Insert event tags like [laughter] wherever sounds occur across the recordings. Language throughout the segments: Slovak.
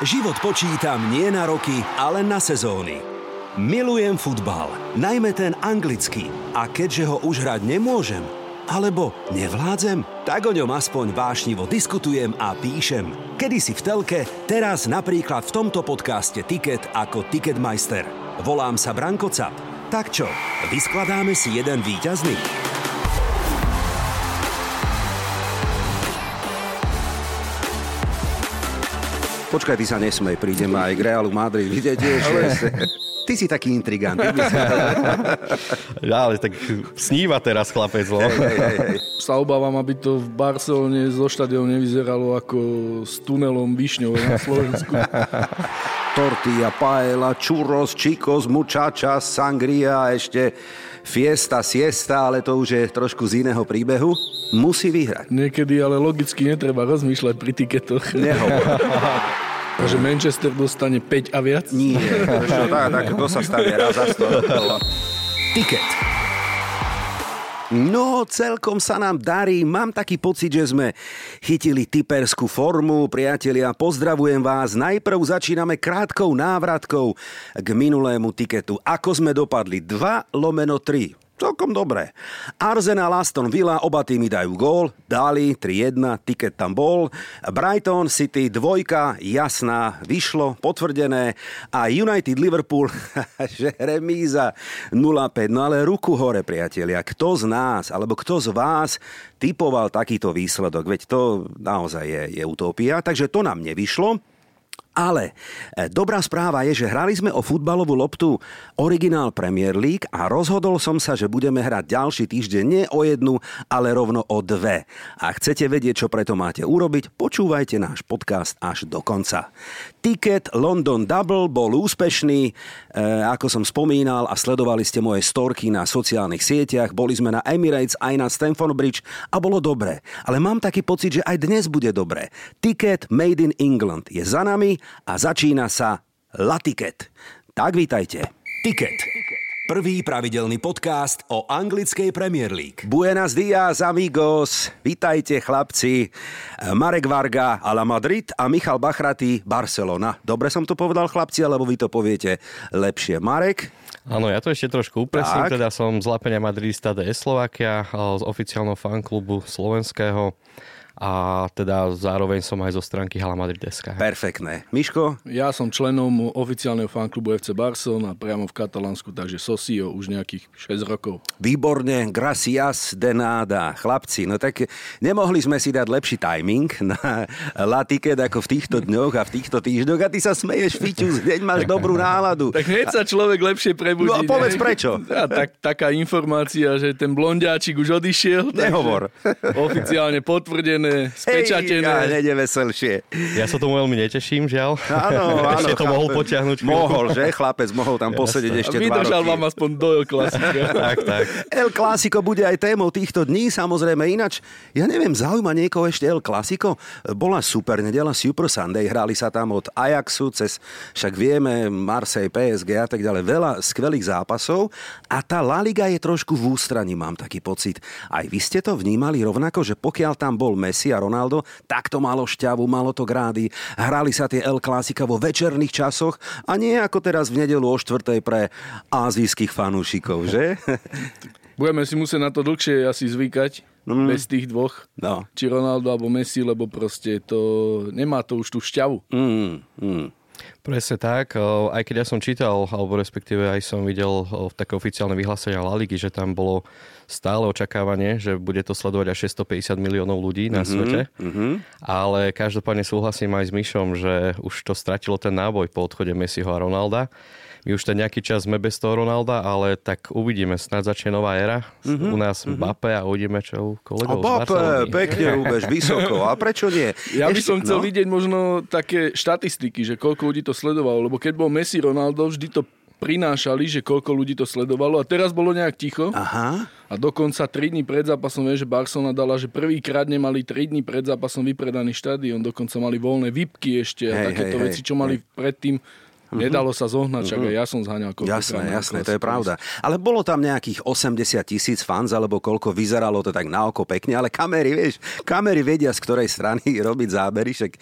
Život počítam nie na roky, ale na sezóny. Milujem futbal, najmä ten anglický. A keďže ho už hrať nemôžem, alebo nevládzem, tak o ňom aspoň vášnivo diskutujem a píšem. Kedy si v telke, teraz napríklad v tomto podcaste Ticket ako Ticketmeister. Volám sa Branko Cap. Tak čo, vyskladáme si jeden víťazný? Počkaj, ty sa nesmej, prídem aj k Realu Madrid. Vidíte, ale... Ty si taký intrigant. Ja, [laughs] ale tak sníva teraz chlapec. No. Hej, hej, hej. Sa obávam, aby to v Barcelone zo štadión nevyzeralo ako s tunelom Višňov na Slovensku. [laughs] Tortilla, paella, churros, chicos, muchacha, sangria a ešte fiesta, siesta, ale to už je trošku z iného príbehu. Musí vyhrať. Niekedy ale logicky netreba rozmýšľať pri tiketoch. [laughs] Nehovor. [laughs] Takže Manchester dostane 5 a viac? Nie, tak, tak, to sa stane raz za 100. Tiket. No, celkom sa nám darí. Mám taký pocit, že sme chytili typerskú formu. Priatelia, pozdravujem vás. Najprv začíname krátkou návratkou k minulému tiketu. Ako sme dopadli? 2 lomeno 3 celkom dobre. Arsenal, Aston Villa, oba týmy dajú gól, dali 3-1, tiket tam bol. Brighton City dvojka, jasná, vyšlo, potvrdené. A United Liverpool, [laughs] že remíza 0-5. No ale ruku hore, priatelia. Kto z nás, alebo kto z vás typoval takýto výsledok? Veď to naozaj je, je utopia. Takže to nám nevyšlo. Ale e, dobrá správa je, že hrali sme o futbalovú loptu originál Premier League a rozhodol som sa, že budeme hrať ďalší týždeň nie o jednu, ale rovno o dve. A chcete vedieť, čo preto máte urobiť, počúvajte náš podcast až do konca. Ticket London Double bol úspešný, e, ako som spomínal a sledovali ste moje storky na sociálnych sieťach, boli sme na Emirates aj na Stamford Bridge a bolo dobre. Ale mám taký pocit, že aj dnes bude dobre. Ticket Made in England je za nami a začína sa Latiket. Tak vítajte. Ticket. Prvý pravidelný podcast o anglickej Premier League. Buenas dias, amigos. Vítajte, chlapci. Marek Varga, Ala Madrid a Michal Bachraty, Barcelona. Dobre som to povedal, chlapci, alebo vy to poviete lepšie. Marek? Áno, ja to ešte trošku upresním. Tak. Teda som z Lapenia Madridista DS Slovakia, z oficiálneho fanklubu slovenského a teda zároveň som aj zo stránky Hala Madrid.sk. Perfektné. Miško? Ja som členom oficiálneho fanklubu FC Barcelona priamo v Katalánsku, takže Socio už nejakých 6 rokov. Výborne, gracias de nada. Chlapci, no tak nemohli sme si dať lepší timing na latiket ako v týchto dňoch a v týchto týždňoch a ty sa smeješ, Fiťus, hneď máš dobrú náladu. Tak hneď sa človek lepšie prebudí. No a povedz ne? prečo. [laughs] Ja, tak, taká informácia, že ten blondiáčik už odišiel. Nehovor. Oficiálne potvrdené spečatené, spečatené. Hej, nede veselšie. Ja sa tomu veľmi neteším, žiaľ. Áno, [laughs] áno. Ešte to mohol potiahnuť. Mohol, že? Chlapec mohol tam posedieť ešte dva roky. Vydržal vám aspoň do El Clasico. tak, tak. El Clasico bude aj témou týchto dní, samozrejme ináč. Ja neviem, zaujíma niekoho ešte El Clasico? Bola super nedela Super Sunday, hrali sa tam od Ajaxu cez, však vieme, Marseille, PSG a tak ďalej. Veľa skvelých zápasov a tá La Liga je trošku v ústraní, mám taký pocit. Aj vy ste to vnímali rovnako, že pokiaľ tam bol Messi a Ronaldo, tak to malo šťavu, malo to grády. Hrali sa tie El Clásica vo večerných časoch a nie ako teraz v nedelu o štvrtej pre azijských fanúšikov, že? [laughs] Budeme si musieť na to dlhšie asi zvykať. Mm. Bez tých dvoch. No. Či Ronaldo alebo Messi, lebo proste to nemá to už tú šťavu. Mm, mm. Presne tak. Aj keď ja som čítal, alebo respektíve aj som videl v také oficiálne vyhlásenie La Ligy, že tam bolo stále očakávanie, že bude to sledovať až 650 miliónov ľudí na mm-hmm, svete. Mm-hmm. Ale každopádne súhlasím aj s Myšom, že už to stratilo ten náboj po odchode Messiho a Ronalda. My už ten nejaký čas sme bez toho Ronalda, ale tak uvidíme, snad začne nová éra. Mm-hmm, u nás mm-hmm. Mbappé a uvidíme, čo u kolegov Mbappé, pekne rúbeš, vysoko. A prečo nie? Ja by som chcel no? vidieť možno také štatistiky, že koľko ľudí to sledovalo, lebo keď bol Messi Ronaldo, vždy to prinášali, že koľko ľudí to sledovalo a teraz bolo nejak ticho. Aha. A dokonca 3 dní pred zápasom, vie, že Barcelona dala, že prvýkrát nemali 3 dní pred zápasom vypredaný štadión, dokonca mali voľné výpky ešte a hej, takéto hej, veci, čo hej. mali predtým Nedalo sa zohnať, čak aj ja som zháňal Jasné, jasné, to je pravda. Ale bolo tam nejakých 80 tisíc fans, alebo koľko vyzeralo to tak na oko pekne, ale kamery, vieš, kamery vedia, z ktorej strany [laughs] robiť zábery, však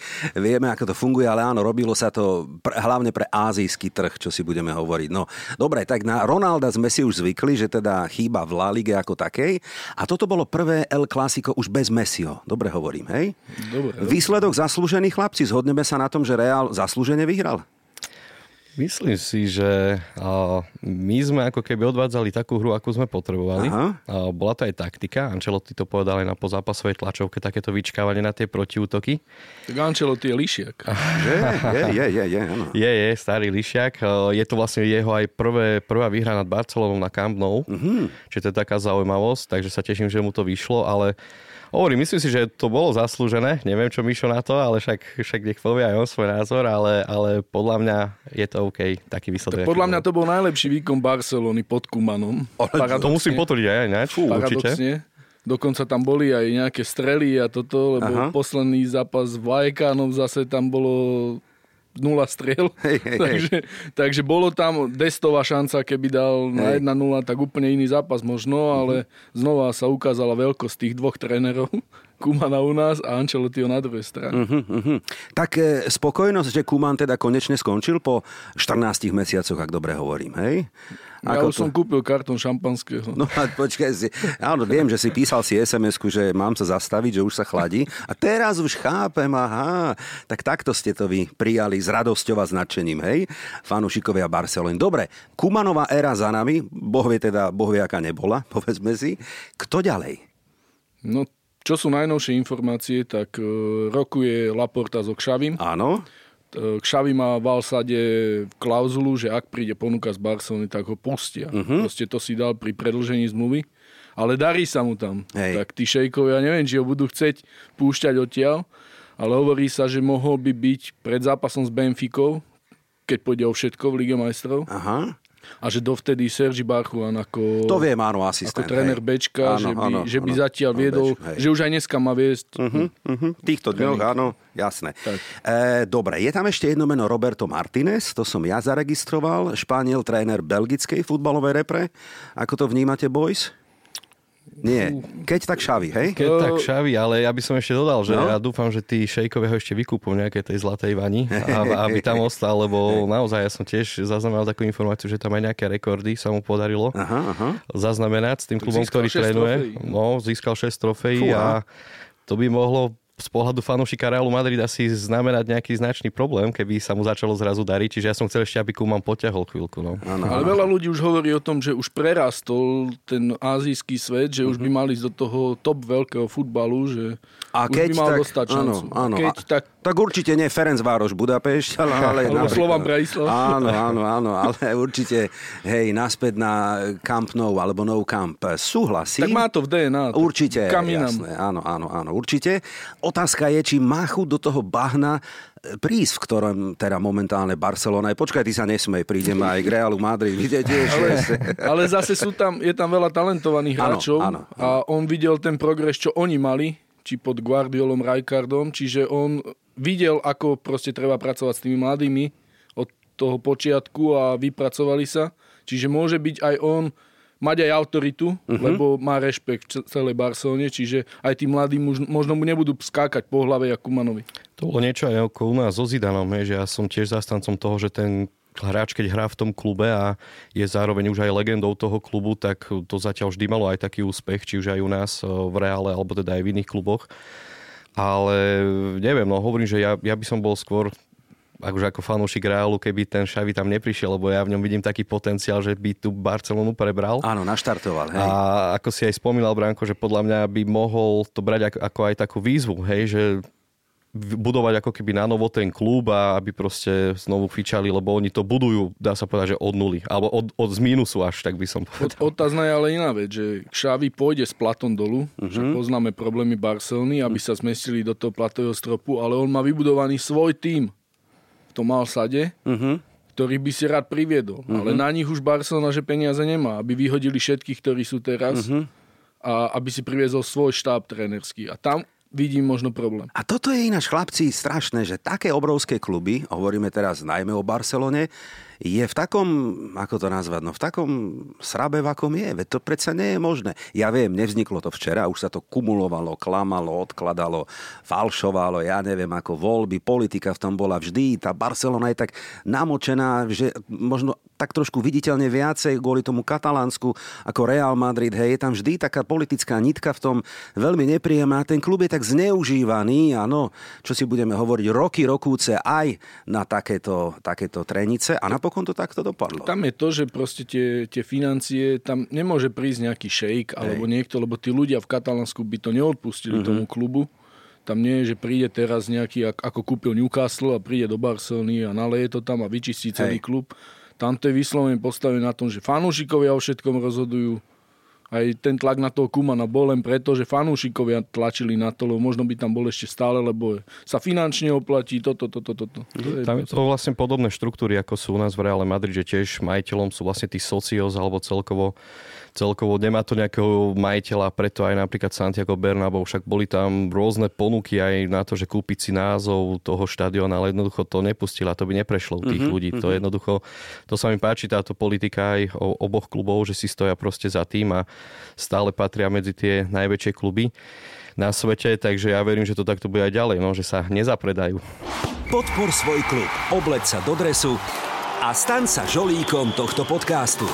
vieme, ako to funguje, ale áno, robilo sa to pr- hlavne pre azijský trh, čo si budeme hovoriť. No, dobre, tak na Ronalda sme si už zvykli, že teda chýba v La Lige ako takej. A toto bolo prvé El Clásico už bez Messiho. Dobre hovorím, hej? Dobre, Výsledok zaslúžený chlapci, zhodneme sa na tom, že Real zaslúžene vyhral. Myslím si, že my sme ako keby odvádzali takú hru, akú sme potrebovali. Aha. Bola to aj taktika. Ancelotti to povedal aj na pozápasovej tlačovke, takéto vyčkávanie na tie protiútoky. Tak Ancelotti je lišiak. [laughs] Že? Je, je, je, je, áno. Je, je, starý lišiak. Je to vlastne jeho aj prvé, prvá výhra nad Barcelonou na Camp Nou. Mm-hmm. Čiže to je taká zaujímavosť, takže sa teším, že mu to vyšlo, ale Hovorím, myslím si, že to bolo zaslúžené. Neviem, čo Mišo na to, ale však, však nech povie aj on svoj názor, ale, ale podľa mňa je to OK, taký výsledok. Tak podľa mňa to bol najlepší výkon Barcelony pod Kumanom. To musím potvrdiť aj ináč, určite. Dokonca tam boli aj nejaké strely a toto, lebo Aha. posledný zápas v Vallecánov zase tam bolo nula striel. [laughs] Hej, hej, takže, takže bolo tam destová šanca, keby dal na Hej. 1-0, tak úplne iný zápas možno, ale znova sa ukázala veľkosť tých dvoch trénerov. [laughs] Kumana u nás a Ancelotti na druhej strane. Mhm, mhm. Tak e, spokojnosť, že Kuman teda konečne skončil po 14 mesiacoch, ak dobre hovorím, hej? Ja už som kúpil kartón šampanského. No a počkaj si. Áno, viem, že si písal si sms že mám sa zastaviť, že už sa chladí. A teraz už chápem, aha. Tak takto ste to vy prijali s radosťou a značením, hej? Fanúšikovia Barcelony. Dobre, Kumanová éra za nami, boh vie teda, boh vie, aká nebola, [laughs] povedzme si. Kto ďalej? No, čo sú najnovšie informácie, tak e, rokuje Laporta so Kšavim. Áno? E, Kšavi má v Alsade klauzulu, že ak príde ponuka z Barcelony, tak ho pustia. Uh-huh. Proste to si dal pri predlžení zmluvy. Ale darí sa mu tam. Hej. Tak tí šejkovia, neviem, či ho budú chceť púšťať odtiaľ, ale hovorí sa, že mohol by byť pred zápasom s Benficou, keď pôjde o všetko v Lige majstrov. Aha. A že dovtedy Sergi Barchuan ako, To viem, áno, ako asistent. tréner hej. Bečka, že by, Áno, že by áno, zatiaľ áno, viedol, Beč, hej. že už aj dneska má viesť. Mhm. V týchto dňoch, áno, jasné. Tak. E, dobre, je tam ešte jedno meno Roberto Martinez, to som ja zaregistroval, Španiel, tréner belgickej futbalovej repre. Ako to vnímate, boys? Nie, keď tak šavi, hej? Keď tak šavi, ale ja by som ešte dodal, že No. ja dúfam, že tí šejkovia ho ešte vykúpú v nejakej tej zlatej vani, a, [laughs] aby tam ostal, lebo naozaj ja som tiež zaznamenal takú informáciu, že tam aj nejaké rekordy sa mu podarilo Aha, aha. zaznamenať s tým klubom, získal ktorý trénuje. trofejí. No, získal 6 trofejí a to by mohlo z pohľadu fanúšika Realu Madrid asi znamenať nejaký značný problém, keby sa mu začalo zrazu dariť. Čiže ja som chcel ešte, aby Kuman potiahol chvíľku. No. Áno, Ale veľa ľudí už hovorí o tom, že už prerastol ten azijský svet, že už by mali ísť do toho top veľkého futbalu, že A už keď by mal tak, dostať áno, šancu. áno. Keď A- tak Tak určite nie Ferenc Vároš Budapešť, ale... [laughs] ale Alebo napríklad- Slovan Bratislava. Áno, áno, áno, ale [laughs] určite, hej, naspäť na Camp Nou alebo No Camp. Súhlasím. tak má to v DNA. Určite, Kam inám? jasné, áno, áno, áno, určite. Otázka je, či má chuť do toho bahna e, prísť, v ktorom teda momentálne Barcelona je. Počkaj, ty sa nesmej, prídeme aj k Realu Madrid, vidíte tiež. Ale, [laughs] ale zase sú tam, je tam veľa talentovaných Áno, hráčov áno, a on videl ten progres, čo oni mali, či pod Guardiolom, Rijkaardom, čiže on videl, ako proste treba pracovať s tými mladými od toho počiatku a vypracovali sa. Čiže môže byť aj on mať aj autoritu, uh-huh. lebo má rešpekt v celej Barcelone, čiže aj tí mladí muž, možno mu nebudú skákať po hlave jak Kumanovi. To bolo niečo aj ako u nás so Zidanom, hej, že ja som tiež zastancom toho, že ten hráč, keď hrá v tom klube a je zároveň už aj legendou toho klubu, tak to zatiaľ vždy malo aj taký úspech, či už aj u nás eh, v Reále, alebo teda aj v iných kluboch. Ale neviem, no hovorím, že ja, ja by som bol skôr akože ako fanúšik Reálu, keby ten Xavi tam neprišiel, lebo ja v ňom vidím taký potenciál, že by tu Barcelonu prebral. Áno, naštartoval, hej. A ako si aj spomínal, Branko, že podľa mňa by mohol to brať ako, ako aj takú výzvu, hej, že budovať ako keby na novo ten klub a aby proste znovu fičali, lebo oni to budujú, dá sa povedať, že od nuly, alebo od, od z mínusu až, tak by som Od, povedal. otázna je ale iná vec, že Xavi pôjde s platom dolu, uh-huh. že poznáme problémy Barcelony, aby sa zmestili do toho platového stropu, ale on má vybudovaný svoj tím v tom Alsade, uh-huh. ktorý by si rád priviedol. Uh-huh. Ale na nich už Barcelona, že peniaze nemá, aby vyhodili všetkých, ktorí sú teraz uh-huh. a aby si priviezol svoj štáb trénerský. A tam vidím možno problém. A toto je ináč, chlapci, strašné, že také obrovské kluby, hovoríme teraz najmä o Barcelone, je v takom, ako to nazvať, no v takom srabe, v akom je. Veď to predsa nie je možné. Ja viem, nevzniklo to včera, už sa to kumulovalo, klamalo, odkladalo, falšovalo, ja neviem, ako voľby, politika v tom bola vždy. Tá Barcelona je tak namočená, že možno tak trošku viditeľne viacej kvôli tomu katalánsku ako Real Madrid. Hej, je tam vždy taká politická nitka v tom veľmi nepríjemná. Ten klub je tak zneužívaný, áno, čo si budeme hovoriť, roky, rokúce aj na takéto, takéto trenice a napokon to takto dopadlo. Tam je to, že proste tie, tie financie, tam nemôže prísť nejaký šejk alebo niekto, lebo tí ľudia v Katalánsku by to neodpustili mm-hmm. tomu klubu. Tam nie je, že príde teraz nejaký, ako kúpil Newcastle a príde do Barcelony a naleje to tam a vyčistí celý Hej. klub tam to je vyslovene postavené na tom, že fanúšikovia o všetkom rozhodujú. Aj ten tlak na toho Kumana bol len preto, že fanúšikovia tlačili na to, lebo možno by tam bol ešte stále, lebo sa finančne oplatí toto, toto, toto. To, to tam je to vlastne podobné štruktúry, ako sú u nás v Reále Madrid, že tiež majiteľom sú vlastne tí socios alebo celkovo celkovo nemá to nejakého majiteľa, preto aj napríklad Santiago Bernabeu, však boli tam rôzne ponuky aj na to, že kúpiť si názov toho štadiona, ale jednoducho to nepustila, to by neprešlo u tých mm-hmm, ľudí. Mm-hmm. To mhm. jednoducho, to sa mi páči táto politika aj o oboch klubov, že si stoja proste za tým a stále patria medzi tie najväčšie kluby na svete, takže ja verím, že to takto bude aj ďalej, no, že sa nezapredajú. Podpor svoj klub, obleď sa do dresu a stan sa žolíkom tohto podcastu.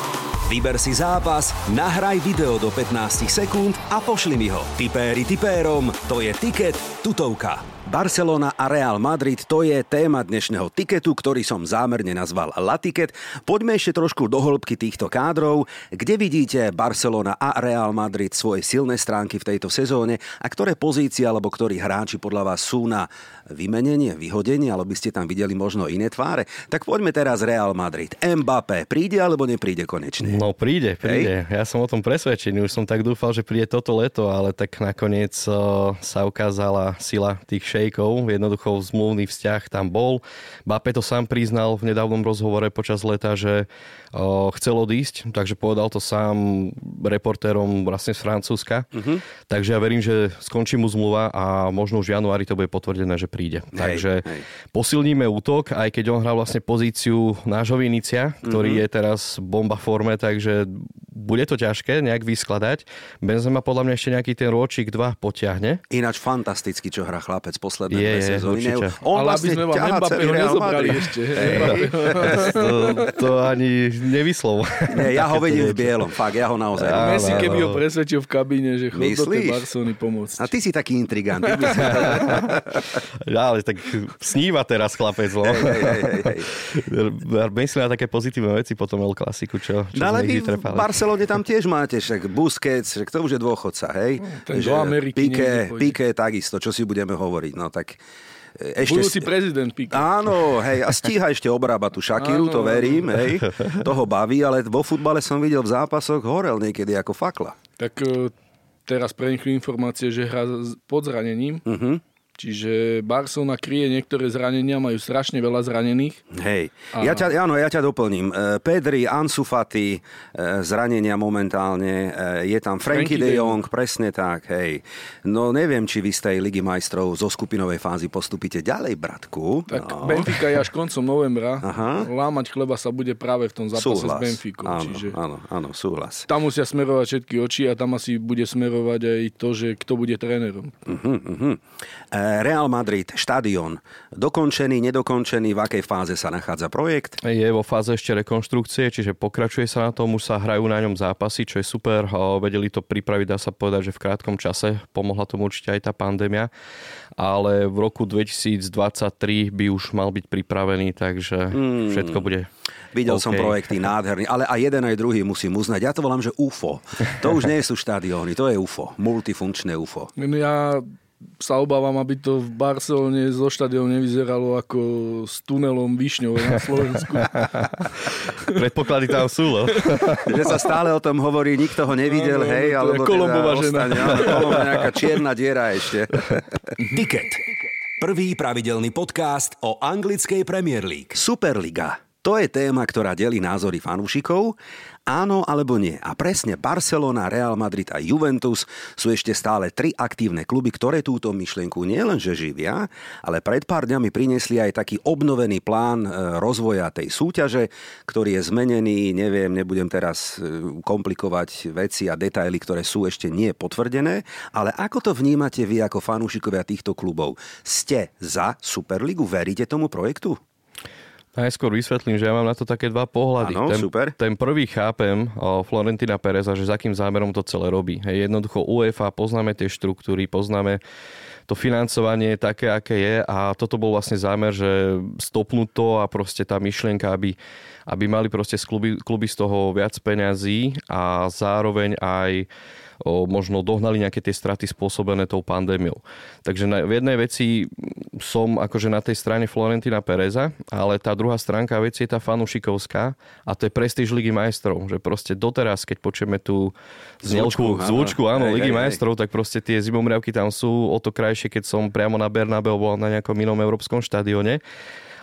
Vyber si zápas, nahraj video do 15 sekúnd a pošli mi ho. Tipéri tipérom, to je tiket tutovka. Barcelona a Real Madrid, to je téma dnešného tiketu, ktorý som zámerne nazval La Ticket. Poďme ešte trošku do hĺbky týchto kádrov. Kde vidíte Barcelona a Real Madrid svoje silné stránky v tejto sezóne a ktoré pozície alebo ktorí hráči podľa vás sú na vymenenie, vyhodenie, alebo by ste tam videli možno iné tváre? Tak poďme teraz Real Madrid. Mbappé príde alebo nepríde konečne? No príde, príde. Hej? Ja som o tom presvedčený. Už som tak dúfal, že príde toto leto, ale tak nakoniec uh, sa ukázala sila tých šejkov, jednoducho zmluvný vzťah tam bol. Bape to sám priznal v nedávnom rozhovore počas leta, že o, chcel odísť, takže povedal to sám reportérom vlastne z Francúzska. Uh-huh. Takže ja verím, že skončí mu zmluva a možno už v januári to bude potvrdené, že príde. Hej, takže hej. posilníme útok, aj keď on hrá vlastne pozíciu nášho Vinicia, ktorý uh-huh. je teraz bomba forme, takže bude to ťažké nejak vyskladať. Benzema podľa mňa ešte nejaký ten ročík, dva potiahne. Ináč fantasticky, čo hrá chlapec posledné je, dve sezóny. On Ale vlastne aby sme vám Mbappého nezobrali ešte. Hey. [laughs] to, to ani nevyslov. Nie, ja [laughs] ho vedím v bielom, fakt, ja ho naozaj. Ale, Messi, keby ho presvedčil v kabíne, že chod do tej Barcelony pomôcť. A ty si taký intrigant. [laughs] Ja, ale tak sníva teraz chlapec. No. Hej, hej, hej, hej. [laughs] Myslím na také pozitívne veci potom El Klasiku, čo, čo no, ale vy v Barcelone tam tiež máte, však Busquets, však to už je dôchodca, hej? No, ten do Ameriky Pique, Pique takisto, čo si budeme hovoriť, no tak... E, ešte Budúci prezident Pique. Áno, hej, a stíha ešte obrábať tú Shakiru, to verím, hej, [laughs] toho baví, ale vo futbale som videl v zápasoch horel niekedy ako fakla. Tak e, teraz pre informácie, že hrá pod zranením. Uh-huh Čiže Barcelona kryje niektoré zranenia, majú strašne veľa zranených. Hej, a... ja ťa, áno, ja ťa doplním. E, Pedri, Ansu Fati, e, zranenia momentálne, e, je tam Frankie, Frankie de Jong, presne tak, hej. No neviem, či vy z tej Ligy majstrov zo skupinovej fázy postupíte ďalej, bratku. Tak no. Benfica je až koncom novembra. Aha. Lámať chleba sa bude práve v tom zápase súhlas. s Benficou. Áno, čiže áno, áno, súhlas. Tam musia smerovať všetky oči a tam asi bude smerovať aj to, že kto bude trénerom. Uh-huh, uh-huh. E, Real Madrid, štadión, dokončený, nedokončený, v akej fáze sa nachádza projekt? Je vo fáze ešte rekonštrukcie, čiže pokračuje sa na tom, už sa hrajú na ňom zápasy, čo je super. Vedeli to pripraviť, dá sa povedať, že v krátkom čase pomohla tomu určite aj tá pandémia, ale v roku 2023 by už mal byť pripravený, takže hmm. všetko bude Videl okay. som projekty nádherný, ale aj jeden aj druhý musím uznať. Ja to volám, že UFO. To už nie sú štadióny, to je UFO. Multifunkčné UFO. Ja sa obávam, aby to v Barcelone zo štadionu nevyzeralo ako s tunelom Višňou na Slovensku. [laughs] Predpoklady tam sú, no. Že sa stále o tom hovorí, nikto ho nevidel, no, hej, alebo Kolombová teda žena. Ostane, áno, [laughs] nejaká čierna diera ešte. Ticket. Prvý pravidelný podcast o anglickej Premier League. Superliga. To je téma, ktorá delí názory fanúšikov Áno alebo nie. A presne Barcelona, Real Madrid a Juventus sú ešte stále tri aktívne kluby, ktoré túto myšlienku nielenže živia, ale pred pár dňami priniesli aj taký obnovený plán e, rozvoja tej súťaže, ktorý je zmenený, neviem, nebudem teraz e, komplikovať veci a detaily, ktoré sú ešte nie potvrdené, ale ako to vnímate vy ako fanúšikovia týchto klubov? Ste za Superligu? Veríte tomu projektu? Najskôr vysvetlím, že ja mám na to také dva pohľady. Áno, ten, super. ten prvý chápem o Florentina Pereza, že za akým zámerom to celé robí. Hej, jednoducho UEFA, poznáme tie štruktúry, poznáme to financovanie také, aké je a toto bol vlastne zámer, že stopnúť to a proste tá myšlienka, aby, aby mali proste kluby, kluby z toho viac peňazí a zároveň aj možno dohnali nejaké tie straty spôsobené tou pandémiou. Takže na, v jednej veci som akože na tej strane Florentina Pereza, ale tá druhá stránka veci je tá fanušikovská a to je prestíž Ligy majstrov, že proste doteraz, keď počujeme tú znelku, zvučku, áno, áno Ligy majstrov, tak proste tie zimomriavky tam sú o to krajšie, keď som priamo na Bernabeu bol na nejakom inom európskom štadióne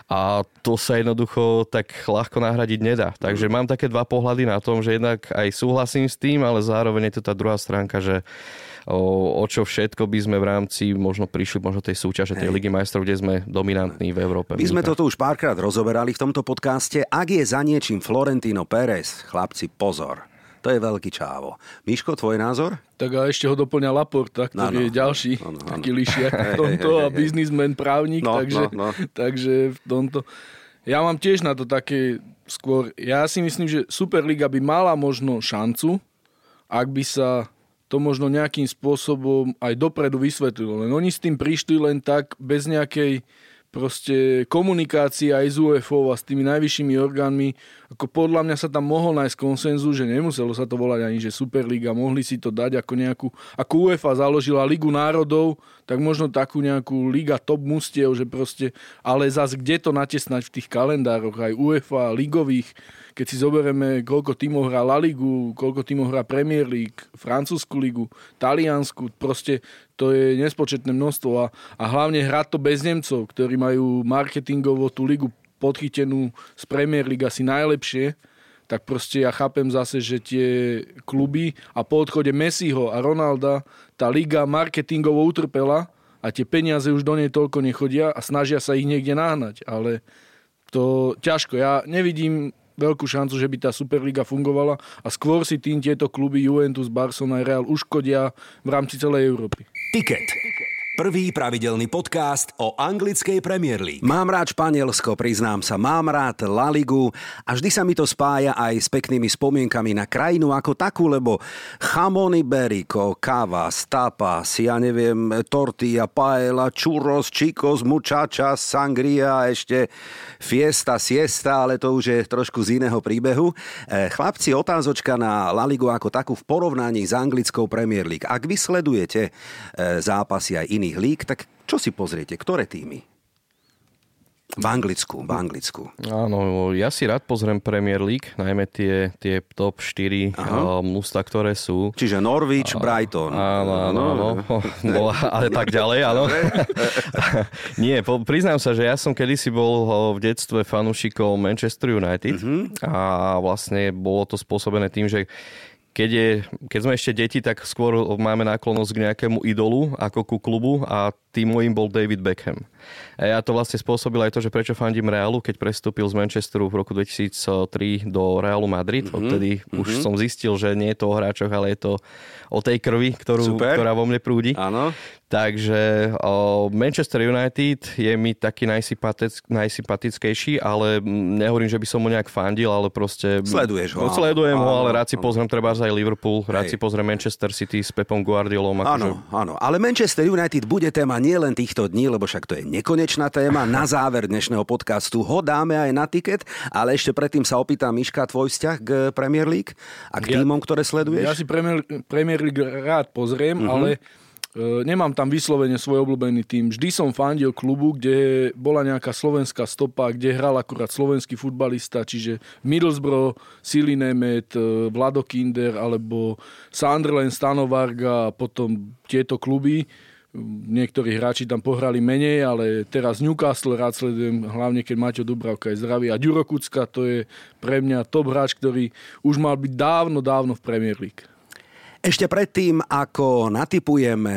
a to sa jednoducho tak ľahko nahradiť nedá. Takže mám také dva pohľady na tom, že jednak aj súhlasím s tým, ale zároveň je to tá druhá stránka, že o, o čo všetko by sme v rámci možno prišli možno tej súťaže, tej Ligy majstrov, kde sme dominantní v Európe. My sme to tu už párkrát rozoberali v tomto podcaste. Ak je za niečím Florentino Pérez, chlapci, pozor to je veľký čávo. Miško, tvoj názor? Tak a ešte ho doplňa Laporta, ktorý no, no, je ďalší no, no, taký lišiak v tomto a biznismen, právnik, no, takže, no, no. takže v tomto... Ja mám tiež na to také skôr... Ja si myslím, že Superliga by mala možno šancu, ak by sa to možno nejakým spôsobom aj dopredu vysvetlilo. Len oni s tým prišli len tak, bez nejakej proste komunikácia aj s UFO a s tými najvyššími orgánmi, ako podľa mňa sa tam mohol nájsť konsenzu, že nemuselo sa to volať ani, že Superliga, mohli si to dať ako nejakú, ako UEFA založila Ligu národov, tak možno takú nejakú Liga top mustiev, že proste, ale zas kde to natesnať v tých kalendároch, aj UEFA, ligových, keď si zoberieme, koľko tímov hrá La Ligu, koľko tímov hrá Premier League, Francúzsku ligu, Taliansku, proste to je nespočetné množstvo a, a hlavne hrať to bez Nemcov, ktorí majú marketingovo tú ligu podchytenú z Premier League asi najlepšie, tak proste ja chápem zase, že tie kluby a po odchode Messiho a Ronalda tá liga marketingovo utrpela a tie peniaze už do nej toľko nechodia a snažia sa ich niekde nahnať, ale to ťažko. Ja nevidím veľkú šancu, že by tá Superliga fungovala a skôr si tým tieto kluby Juventus, Barcelona a Real uškodia v rámci celej Európy. Ticket. Prvý pravidelný podcast o anglickej Premier League. Mám rád Španielsko, priznám sa, mám rád La Ligu a vždy sa mi to spája aj s peknými spomienkami na krajinu ako takú, lebo chamon iberico, káva, tapas, ja neviem, tortilla, paella, churros, chicos, muchachas, sangria ešte fiesta, siesta, ale to už je trošku z iného príbehu. E, chlapci, otázočka na La Ligu ako takú v porovnaní s anglickou Premier League. Ak vy sledujete e, zápasy aj iných iných lík, tak čo si pozriete? Ktoré týmy? V Anglicku, v Anglicku. Áno, ja si rád pozriem Premier League, najmä tie, tie top 4 musta, ktoré sú. Čiže Norwich, a, Brighton. Áno, áno, áno. [laughs] No, ale tak ďalej, áno. [laughs] Nie, po, priznám sa, že ja som kedysi bol v detstve fanúšikov Manchester United uh-huh. a vlastne bolo to spôsobené tým, že keď, je, keď sme ešte deti, tak skôr máme náklonnosť k nejakému idolu ako ku klubu a tým môjim bol David Beckham. A ja to vlastne spôsobil aj to, že prečo fandím Realu, keď prestúpil z Manchesteru v roku 2003 do Realu Madrid. Mm-hmm. Odtedy mm-hmm. už som zistil, že nie je to o hráčoch, ale je to o tej krvi, ktorú, ktorá vo mne prúdi. Áno. Takže o, Manchester United je mi taký najsympatic, najsympatickejší, ale nehovorím, že by som mu nejak fandil, ale proste... Sleduješ ho. No, sledujem áno, ho, ale rád si áno. pozriem treba aj Liverpool, rád Hej. si pozriem Manchester City s Pepom Guardiolom. Akože... Áno, áno, ale Manchester United bude téma nielen týchto dní, lebo však to je nekonečná téma. Na záver dnešného podcastu ho dáme aj na tiket, ale ešte predtým sa opýtam Miška, tvoj vzťah k Premier League a k týmom, ktoré sleduješ? Ja si Premier, Premier League rád pozriem, uh-huh. ale E, nemám tam vyslovene svoj obľúbený tým. Vždy som fandil klubu, kde bola nejaká slovenská stopa, kde hral akurát slovenský futbalista, čiže Middlesbrough, Silly Nemet, e, Vlado Kinder alebo Sunderland, Stanovarga a potom tieto kluby Niektorí hráči tam pohrali menej, ale teraz Newcastle rád sledujem, hlavne keď Maťo Dubravka je zdravý. A Ďuro Kucka to je pre mňa top hráč, ktorý už mal byť dávno, dávno v Premier League. Ešte predtým, ako natypujeme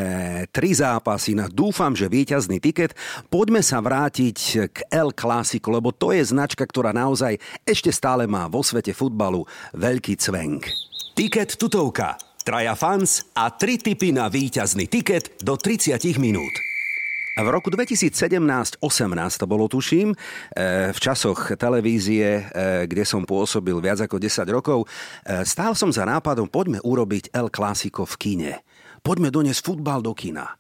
tri zápasy na dúfam, že víťazný tiket, poďme sa vrátiť k El Clásico, lebo to je značka, ktorá naozaj ešte stále má vo svete futbalu veľký cvenk. Tiket tutovka traja fans a tri tipy na víťazný tiket do 30 minút. V roku 2017-18 to bolo, tuším, e, v časoch televízie, e, kde som pôsobil viac ako 10 rokov, e, stál som za nápadom, poďme urobiť El Clásico v kine. Poďme doniesť futbal do kina.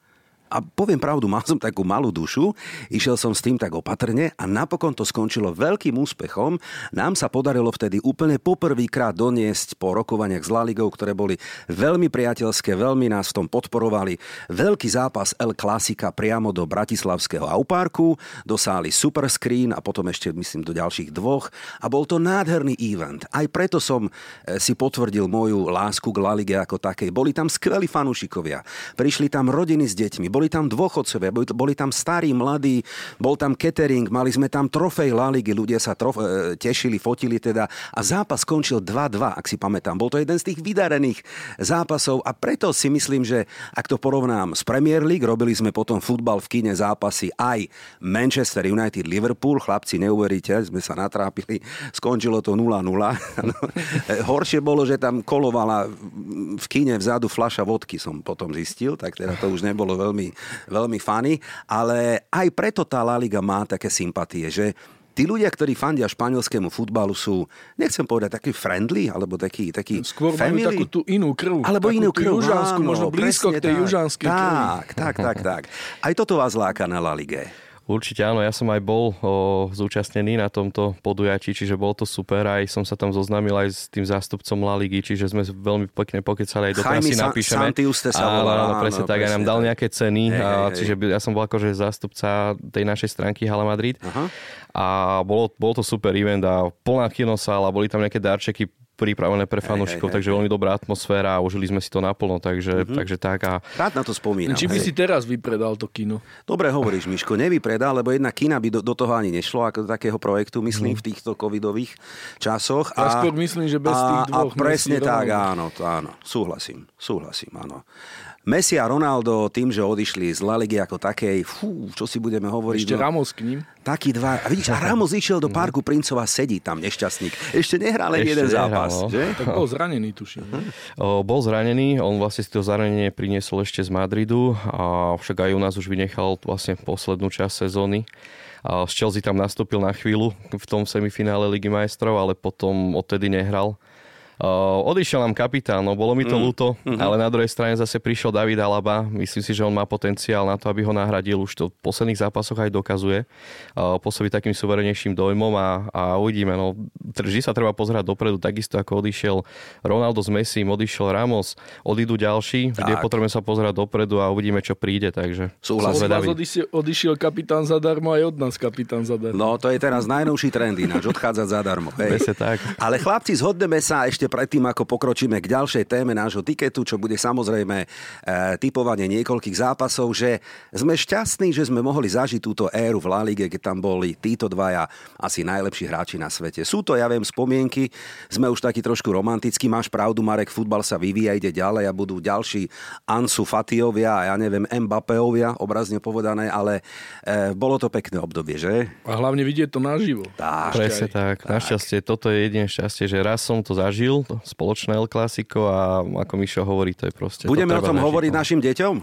A poviem pravdu, [laughs] mal som takú malú dušu, išiel som s tým tak opatrne a napokon to skončilo veľkým úspechom. Nám sa podarilo vtedy úplne poprvýkrát doniesť po rokovaniach s Laligou, ktoré boli veľmi priateľské, veľmi nás v tom podporovali. Veľký zápas El Klasika priamo do Bratislavského Auparku, do sály Superscreen a potom ešte myslím do ďalších dvoch. A bol to nádherný event. Aj preto som e, si potvrdil moju lásku k Lalige ako takej. Boli tam skvelí fanúšikovia. Prišli tam rodiny s deťmi, boli tam dôchodcovia, boli, tam starí, mladí, bol tam catering, mali sme tam trofej La Ligy, ľudia sa trof, e, tešili, fotili teda a zápas skončil 2-2, ak si pamätám. Bol to jeden z tých vydarených zápasov a preto si myslím, že ak to porovnám s Premier League, robili sme potom futbal v kine zápasy aj Manchester United, Liverpool, chlapci, neuveríte, sme sa natrápili, skončilo to 0-0. [laughs] Horšie bolo, že tam kolovala v kine vzadu fľaša vodky, som potom zistil, tak teda to už nebolo veľmi veľmi, fany, ale aj preto tá La Liga má také sympatie, že tí ľudia, ktorí fandia španielskému futbalu sú, nechcem povedať, taký friendly, alebo taký, taký Skôr family. majú takú tú inú krv. Alebo inú krv, južanskú, áno, možno blízko k tej tak, južanskej krvi. Tak, tak, tak, tak. Aj toto vás láka na La Lige. Určite áno, ja som aj bol o, zúčastnený na tomto podujatí, čiže bolo to super, aj som sa tam zoznámil aj s tým zástupcom La Ligy, čiže sme veľmi pekne pokecali, aj do Jaime si napíšeme. Santiuste sa volá, áno, presne áno, tak, aj nám dal nejaké ceny, Hej, a, hej, čiže ja som bol akože zástupca tej našej stránky Hala Madrid. Aha. a bolo, bolo to super event a plná kinosála, boli tam nejaké darčeky pripravené pre fanúšikov, hej, takže veľmi dobrá atmosféra a užili sme si to naplno, takže, Mhm. takže tak a Rád na to spomínam. Či by hej. si teraz vypredal to kino? Dobre hovoríš, Miško, nevypredá, lebo jedna kina by do, do toho ani nešlo, ako do takého projektu, myslím, v týchto covidových časoch. Ja skôr myslím, že bez a, tých dvoch A presne tak, áno, áno, súhlasím, súhlasím, áno. Messi a Ronaldo tým, že odišli z La Ligy ako takej, fú, čo si budeme hovoriť. Ešte Ramos k ním. Takí dva. A vidíš, a Ramos išiel do parku Princova, sedí tam nešťastník. Ešte nehral len jeden nehral, zápas, no. že? Tak bol zranený, tuším. O, bol zranený, on vlastne si to zranenie priniesol ešte z Madridu, a však aj u nás už vynechal vlastne poslednú časť sezóny. A z Chelsea tam nastúpil na chvíľu v tom semifinále Ligy majstrov, ale potom odtedy nehral. Uh, odišiel nám kapitán, no bolo mi to mm. ľúto, mm-hmm. ale na druhej strane zase prišiel David Alaba. Myslím si, že on má potenciál na to, aby ho nahradil. Už to v posledných zápasoch aj dokazuje. Uh, pôsobí takým suverenejším dojmom a, a uvidíme. No, vždy sa treba pozerať dopredu, takisto ako odišiel Ronaldo s Messi, odišiel Ramos, odídu ďalší. Vždy je Tak. potrebné sa pozerať dopredu a uvidíme, čo príde. Takže Súhlasím. som Od vás odišiel, kapitán zadarmo, aj od nás kapitán zadarmo. No, to je teraz najnovší trend ináč, odchádzať zadarmo. Hej. Tak. Ale chlapci, zhodneme sa ešte predtým, ako pokročíme k ďalšej téme nášho tiketu, čo bude samozrejme e, typovanie niekoľkých zápasov, že sme šťastní, že sme mohli zažiť túto éru v La Lige, keď tam boli títo dvaja asi najlepší hráči na svete. Sú to, ja viem, spomienky, sme už takí trošku romantickí, máš pravdu, Marek, futbal sa vyvíja, ide ďalej a budú ďalší Ansu Fatiovia a ja neviem, Mbappéovia, obrazne povedané, ale e, bolo to pekné obdobie, že? A hlavne vidieť to naživo. Tá, Presne tak. Našťastie, toto je jediné šťastie, že raz som to zažil, to spoločné El Clásico a ako Mišo hovorí, to je proste... to Budeme o treba tom hovoriť no. našim deťom?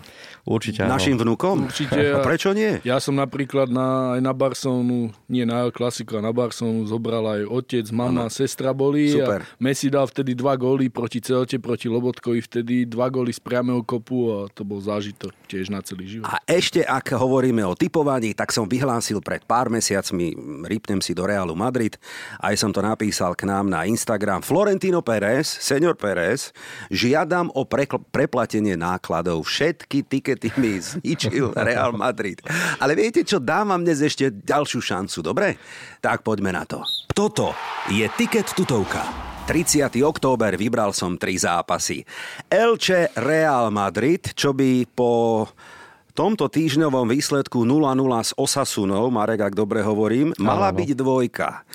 Určite áno. Našim vnukom? Určite. A prečo nie? Ja som napríklad na, aj na Barcelonu, nie na El Clasico, a na Barcelonu zobral aj otec, mama, ano. sestra boli Super. a Messi dal vtedy dva góly proti Celte, proti Lobotkovi, vtedy dva góly z priamého kopu a to bol zážitok tiež na celý život. A ešte, ak hovoríme o typovaní, tak som vyhlásil pred pár mesiacmi, rýpnem si do Realu Madrid, aj som to napísal k nám na Instagram. Florentino Pérez, senior Pérez, žiadam o prekl- preplatenie nákladov. Všetky tikety mi zničil Real Madrid. Ale viete čo, dávam dnes ešte ďalšiu šancu, dobre? Tak poďme na to. Toto je tiket tutovka. 30. október vybral som tri zápasy. Elche Real Madrid, čo by po tomto týždňovom výsledku 0-0 s Osasunou, Marek, ak dobre hovorím, mala byť dvojka.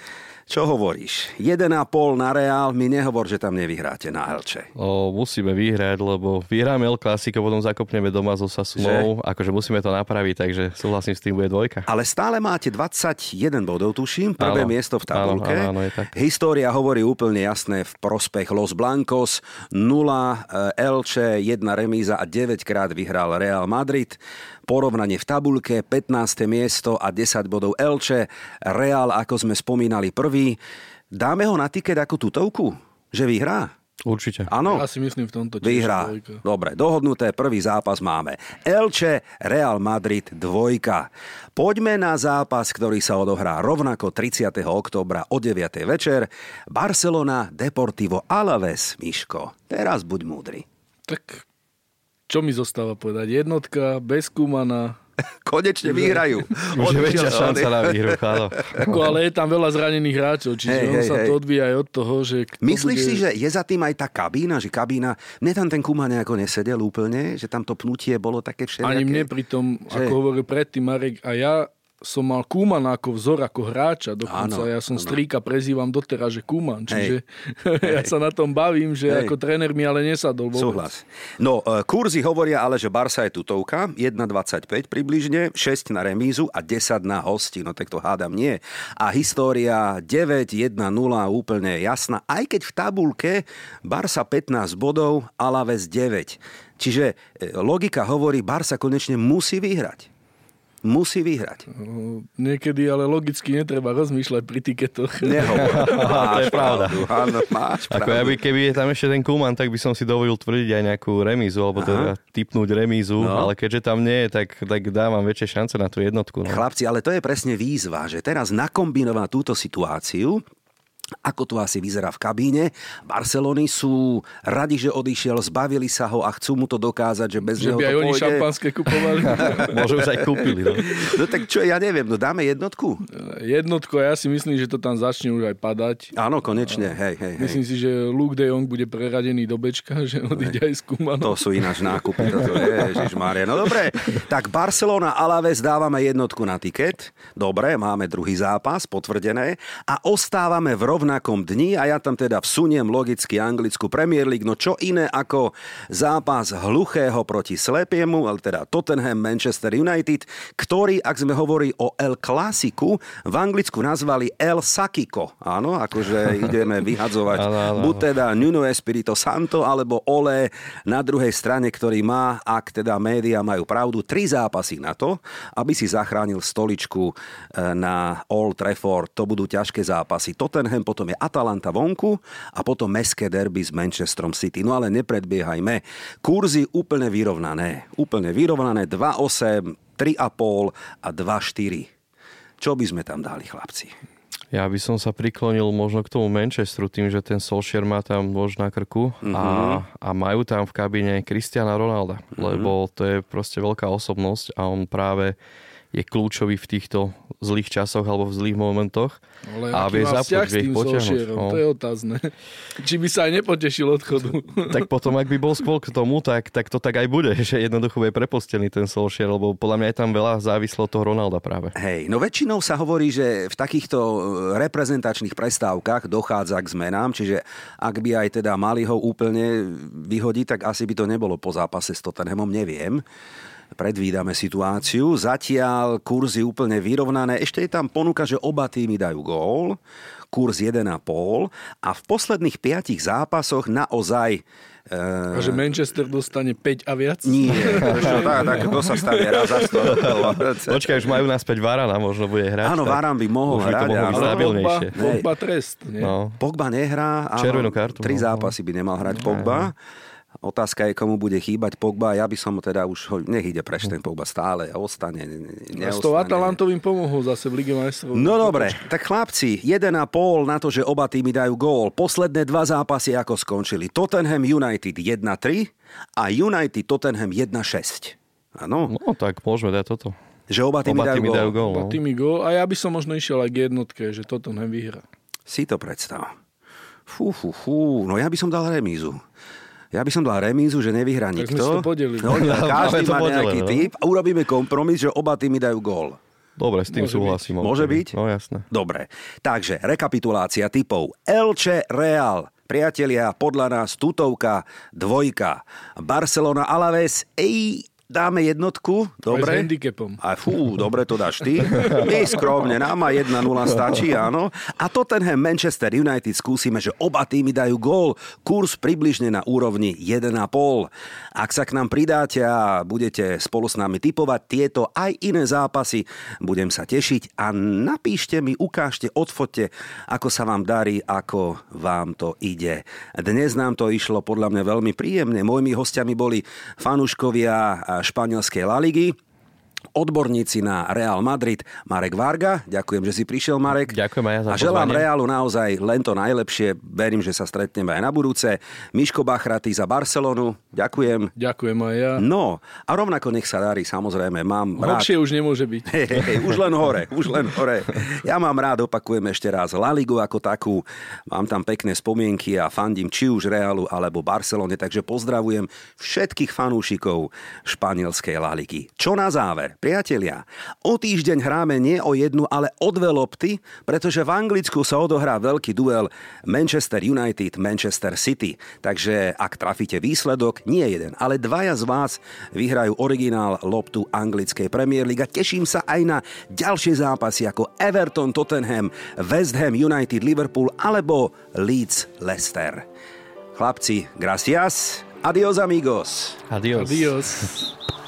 Čo hovoríš? 1,5 na Reál, mi nehovor, že tam nevyhráte na Elče. O, musíme vyhrať, lebo vyhráme El Clasico, potom zakopneme doma so Sasunou. Akože musíme to napraviť, takže súhlasím s tým, bude dvojka. Ale stále máte 21 bodov, tuším, prvé Áno. miesto v tabulke. Áno, áno, áno, je tak. História hovorí úplne jasné v prospech Los Blancos. 0 Elche, 1 remíza a 9 krát vyhral Real Madrid. Porovnanie v tabulke, 15. miesto a 10 bodov Elche. Real, ako sme spomínali, prvý. Dáme ho na tiket ako tutovku? Že vyhrá? Určite. Áno. Ja si myslím v tomto tiež Vyhrá. dvojka. Dobre, dohodnuté, prvý zápas máme. Elche, Real Madrid, dvojka. Poďme na zápas, ktorý sa odohrá rovnako 30. oktobra o 9. večer. Barcelona, Deportivo Alaves, Miško. Teraz buď múdry. Tak čo mi zostáva povedať? Jednotka, bez Kumana. [laughs] Konečne vyhrajú. Už je väčšia šanca na výhru. Ako, ale je tam veľa zranených hráčov, čiže Hej, on hej, sa hej. to odvíja aj od toho, že... Myslíš bude... si, že je za tým aj tá kabína, že kabína, mne tam ten Kuma nejako nesedel úplne, že tam to pnutie bolo také všelijaké? Ani mne pritom, Že- ako hovoril predtým Marek, a ja som mal Kumana ako vzor, ako hráča dokonca. Áno, ja som áno. strýka prezývam doteraz, že Kuman. Čiže [laughs] ja Hej. sa na tom bavím, že Hej. ako tréner mi ale nesadol vôbec. Súhlas. No, e, kurzy hovoria ale, že Barsa je tutovka, 1,25 približne, 6 na remízu a 10 na hosti, no tak to hádam nie. A história 9, 1, 0 úplne jasná, aj keď v tabulke Barsa 15 bodov, Alaves 9. Čiže e, logika hovorí, Barsa konečne musí vyhrať. Musí vyhrať. No, Niekedy ale logicky netreba rozmýšľať pri tiketoch. Nehovor. [laughs] to je pravda. Áno, máš Ako pravdu. ja by, keby je tam ešte ten Kuman, tak by som si dovolil tvrdiť aj nejakú remízu, alebo teda typnúť remízu, No. ale keďže tam nie je, tak, tak dávam väčšie šance na tú jednotku. No. Chlapci, ale to je presne výzva, že teraz nakombinovať túto situáciu, ako to asi vyzerá v kabíne. Barcelony sú radi, že odišiel, zbavili sa ho a chcú mu to dokázať, že bez Že neho by aj to oni pôjde. šampanské kupovali. [laughs] Možno už aj kúpili. No. No tak čo, ja neviem, no dáme jednotku? Jednotko, ja si myslím, že to tam začne už aj padať. Áno, konečne, hej, hej, hej. Myslím si, že Luke de Jong bude preradený do bečka, [laughs] že odíde aj s Kumanom. To sú ináč nákupy, toto je, Ježišmária. No dobre, tak Barcelona Alaves dávame jednotku na tiket. Dobre, máme druhý zápas, potvrdené. A ostávame v rovnakom dni a ja tam teda vsuniem logicky anglickú Premier League. No čo iné ako zápas hluchého proti slepiemu, ale teda Tottenham Manchester United, ktorý, ak sme hovorili o El Clasiku, v Anglicku nazvali El Sakiko. Áno, akože [laughs] ideme vyhadzovať buď teda Nuno Espirito Santo alebo Ole na druhej strane, ktorý má, ak teda médiá majú pravdu, tri zápasy na to, aby si zachránil stoličku e, na Old Trafford. To budú ťažké zápasy. Tottenham, potom je Atalanta vonku a potom meské derby s Manchesterom City. No ale nepredbiehajme. Kurzy úplne vyrovnané. Úplne vyrovnané 2,8, 3,5 a 2,4. Čo by sme tam dali, chlapci? Ja by som sa priklonil možno k tomu Manchesteru tým, že ten Solskjaer má tam nôž na krku a, a majú tam v kabíne Cristiana Ronalda, lebo to je proste veľká osobnosť a on práve je kľúčový v týchto zlých časoch alebo v zlých momentoch. Ale a vie zapoť, vie ich potiahnuť. No. to je otázne. Či by sa aj nepotešil odchodu. [laughs] Tak potom, ak by bol skôr k tomu, tak, tak to tak aj bude, [laughs] že jednoducho bude prepostený ten Solskjaer, lebo podľa mňa je tam veľa závislo od toho Ronalda práve. Hej, no väčšinou sa hovorí, že v takýchto e, reprezentačných prestávkach dochádza k zmenám, čiže ak by aj teda mali ho úplne vyhodiť, tak asi by to nebolo po zápase s Tottenhamom, neviem. Predvídame situáciu. Zatiaľ kurzy úplne vyrovnané. Ešte je tam ponuka, že oba týmy dajú gól. Kurz 1,5. A v posledných piatich zápasoch naozaj A že Manchester dostane 5 a viac? nie, čo, tak, tak, to sa stane raz za 100 rokov. [laughs] Počkaj, už majú naspäť Varana, možno bude hrať. Áno, Varan by mohol už by to byť áno. Ale Pogba, stabilnejšie. Pogba trest. Nie? No. Pogba nehrá. Červenú kartu Tri no. zápasy by nemal hrať Pogba. Otázka je, komu bude chýbať Pogba. Ja by som teda už, ho, nech ide preč ten Pogba stále a ostane. ne- A s tou neostane. Atalantovým pomohol zase v Lige majstrov. No dobre, tak chlapci, 1,5 na to, že oba týmy dajú gól. Posledné dva zápasy ako skončili. Tottenham United 1-3 a United Tottenham 1-6. Áno, no tak môžeme dať toto. že oba týmy Oba týmy dajú gól. Oba No. týmy gól. A ja by som možno išiel aj k jednotke, že Tottenham vyhra. Si to predstav. Fú, fú, fú, no ja by som dal remízu. Ja by som dal remízu, že nevyhrá Tak sme nikto. si to podelili. No, [laughs] každý má nejaký no. typ a urobíme kompromis, že oba týmy dajú gól. Dobre, s tým Môže súhlasím. Môže OK. byť? No jasné. Dobre, takže rekapitulácia typov. Elche Real, priatelia, podľa nás tutovka, dvojka. Barcelona Alaves, ej, dáme jednotku, Aj s dobre? handicapom. A fú, dobre to dáš ty. My skromne, nám aj 1-0 stačí, áno. A Tottenham Manchester United skúsime, že oba týmy dajú gól. Kurs približne na úrovni 1,5. Ak sa k nám pridáte a budete spolu s nami typovať tieto aj iné zápasy, budem sa tešiť a napíšte mi, ukážte, odfotte, ako sa vám darí, ako vám to ide. Dnes nám to išlo podľa mňa veľmi príjemne. Mojimi hostiami boli fanúškovia španielskej La Ligy, odborníci na Real Madrid Marek Varga. Ďakujem, že si prišiel, Marek. Ďakujem aj ja za A želám pozvanie. Realu naozaj len to najlepšie. Verím, že sa stretneme aj na budúce. Miško Bachraty za Barcelonu. Ďakujem. Ďakujem aj ja. No, a rovnako nech sa darí, samozrejme. Mám rád... Horšie už nemôže byť. [laughs] Hej, hej, hej, už len hore, už len hore. Ja mám rád, opakujem ešte raz, La Ligu ako takú. Mám tam pekné spomienky a fandím či už Realu alebo Barcelone, takže pozdravujem všetkých fanúšikov španielskej La Ligy. Čo na záver, priatelia? O týždeň hráme nie o jednu, ale o dve lopty, pretože v Anglicku sa odohrá veľký duel Manchester United, Manchester City. Takže ak trafíte výsledok, nie jeden, ale dvaja z vás vyhrajú originál loptu anglickej Premier League a teším sa aj na ďalšie zápasy ako Everton, Tottenham, West Ham United, Liverpool alebo Leeds, Leicester. Chlapci, gracias, adios amigos. Adios. Adios. [laughs]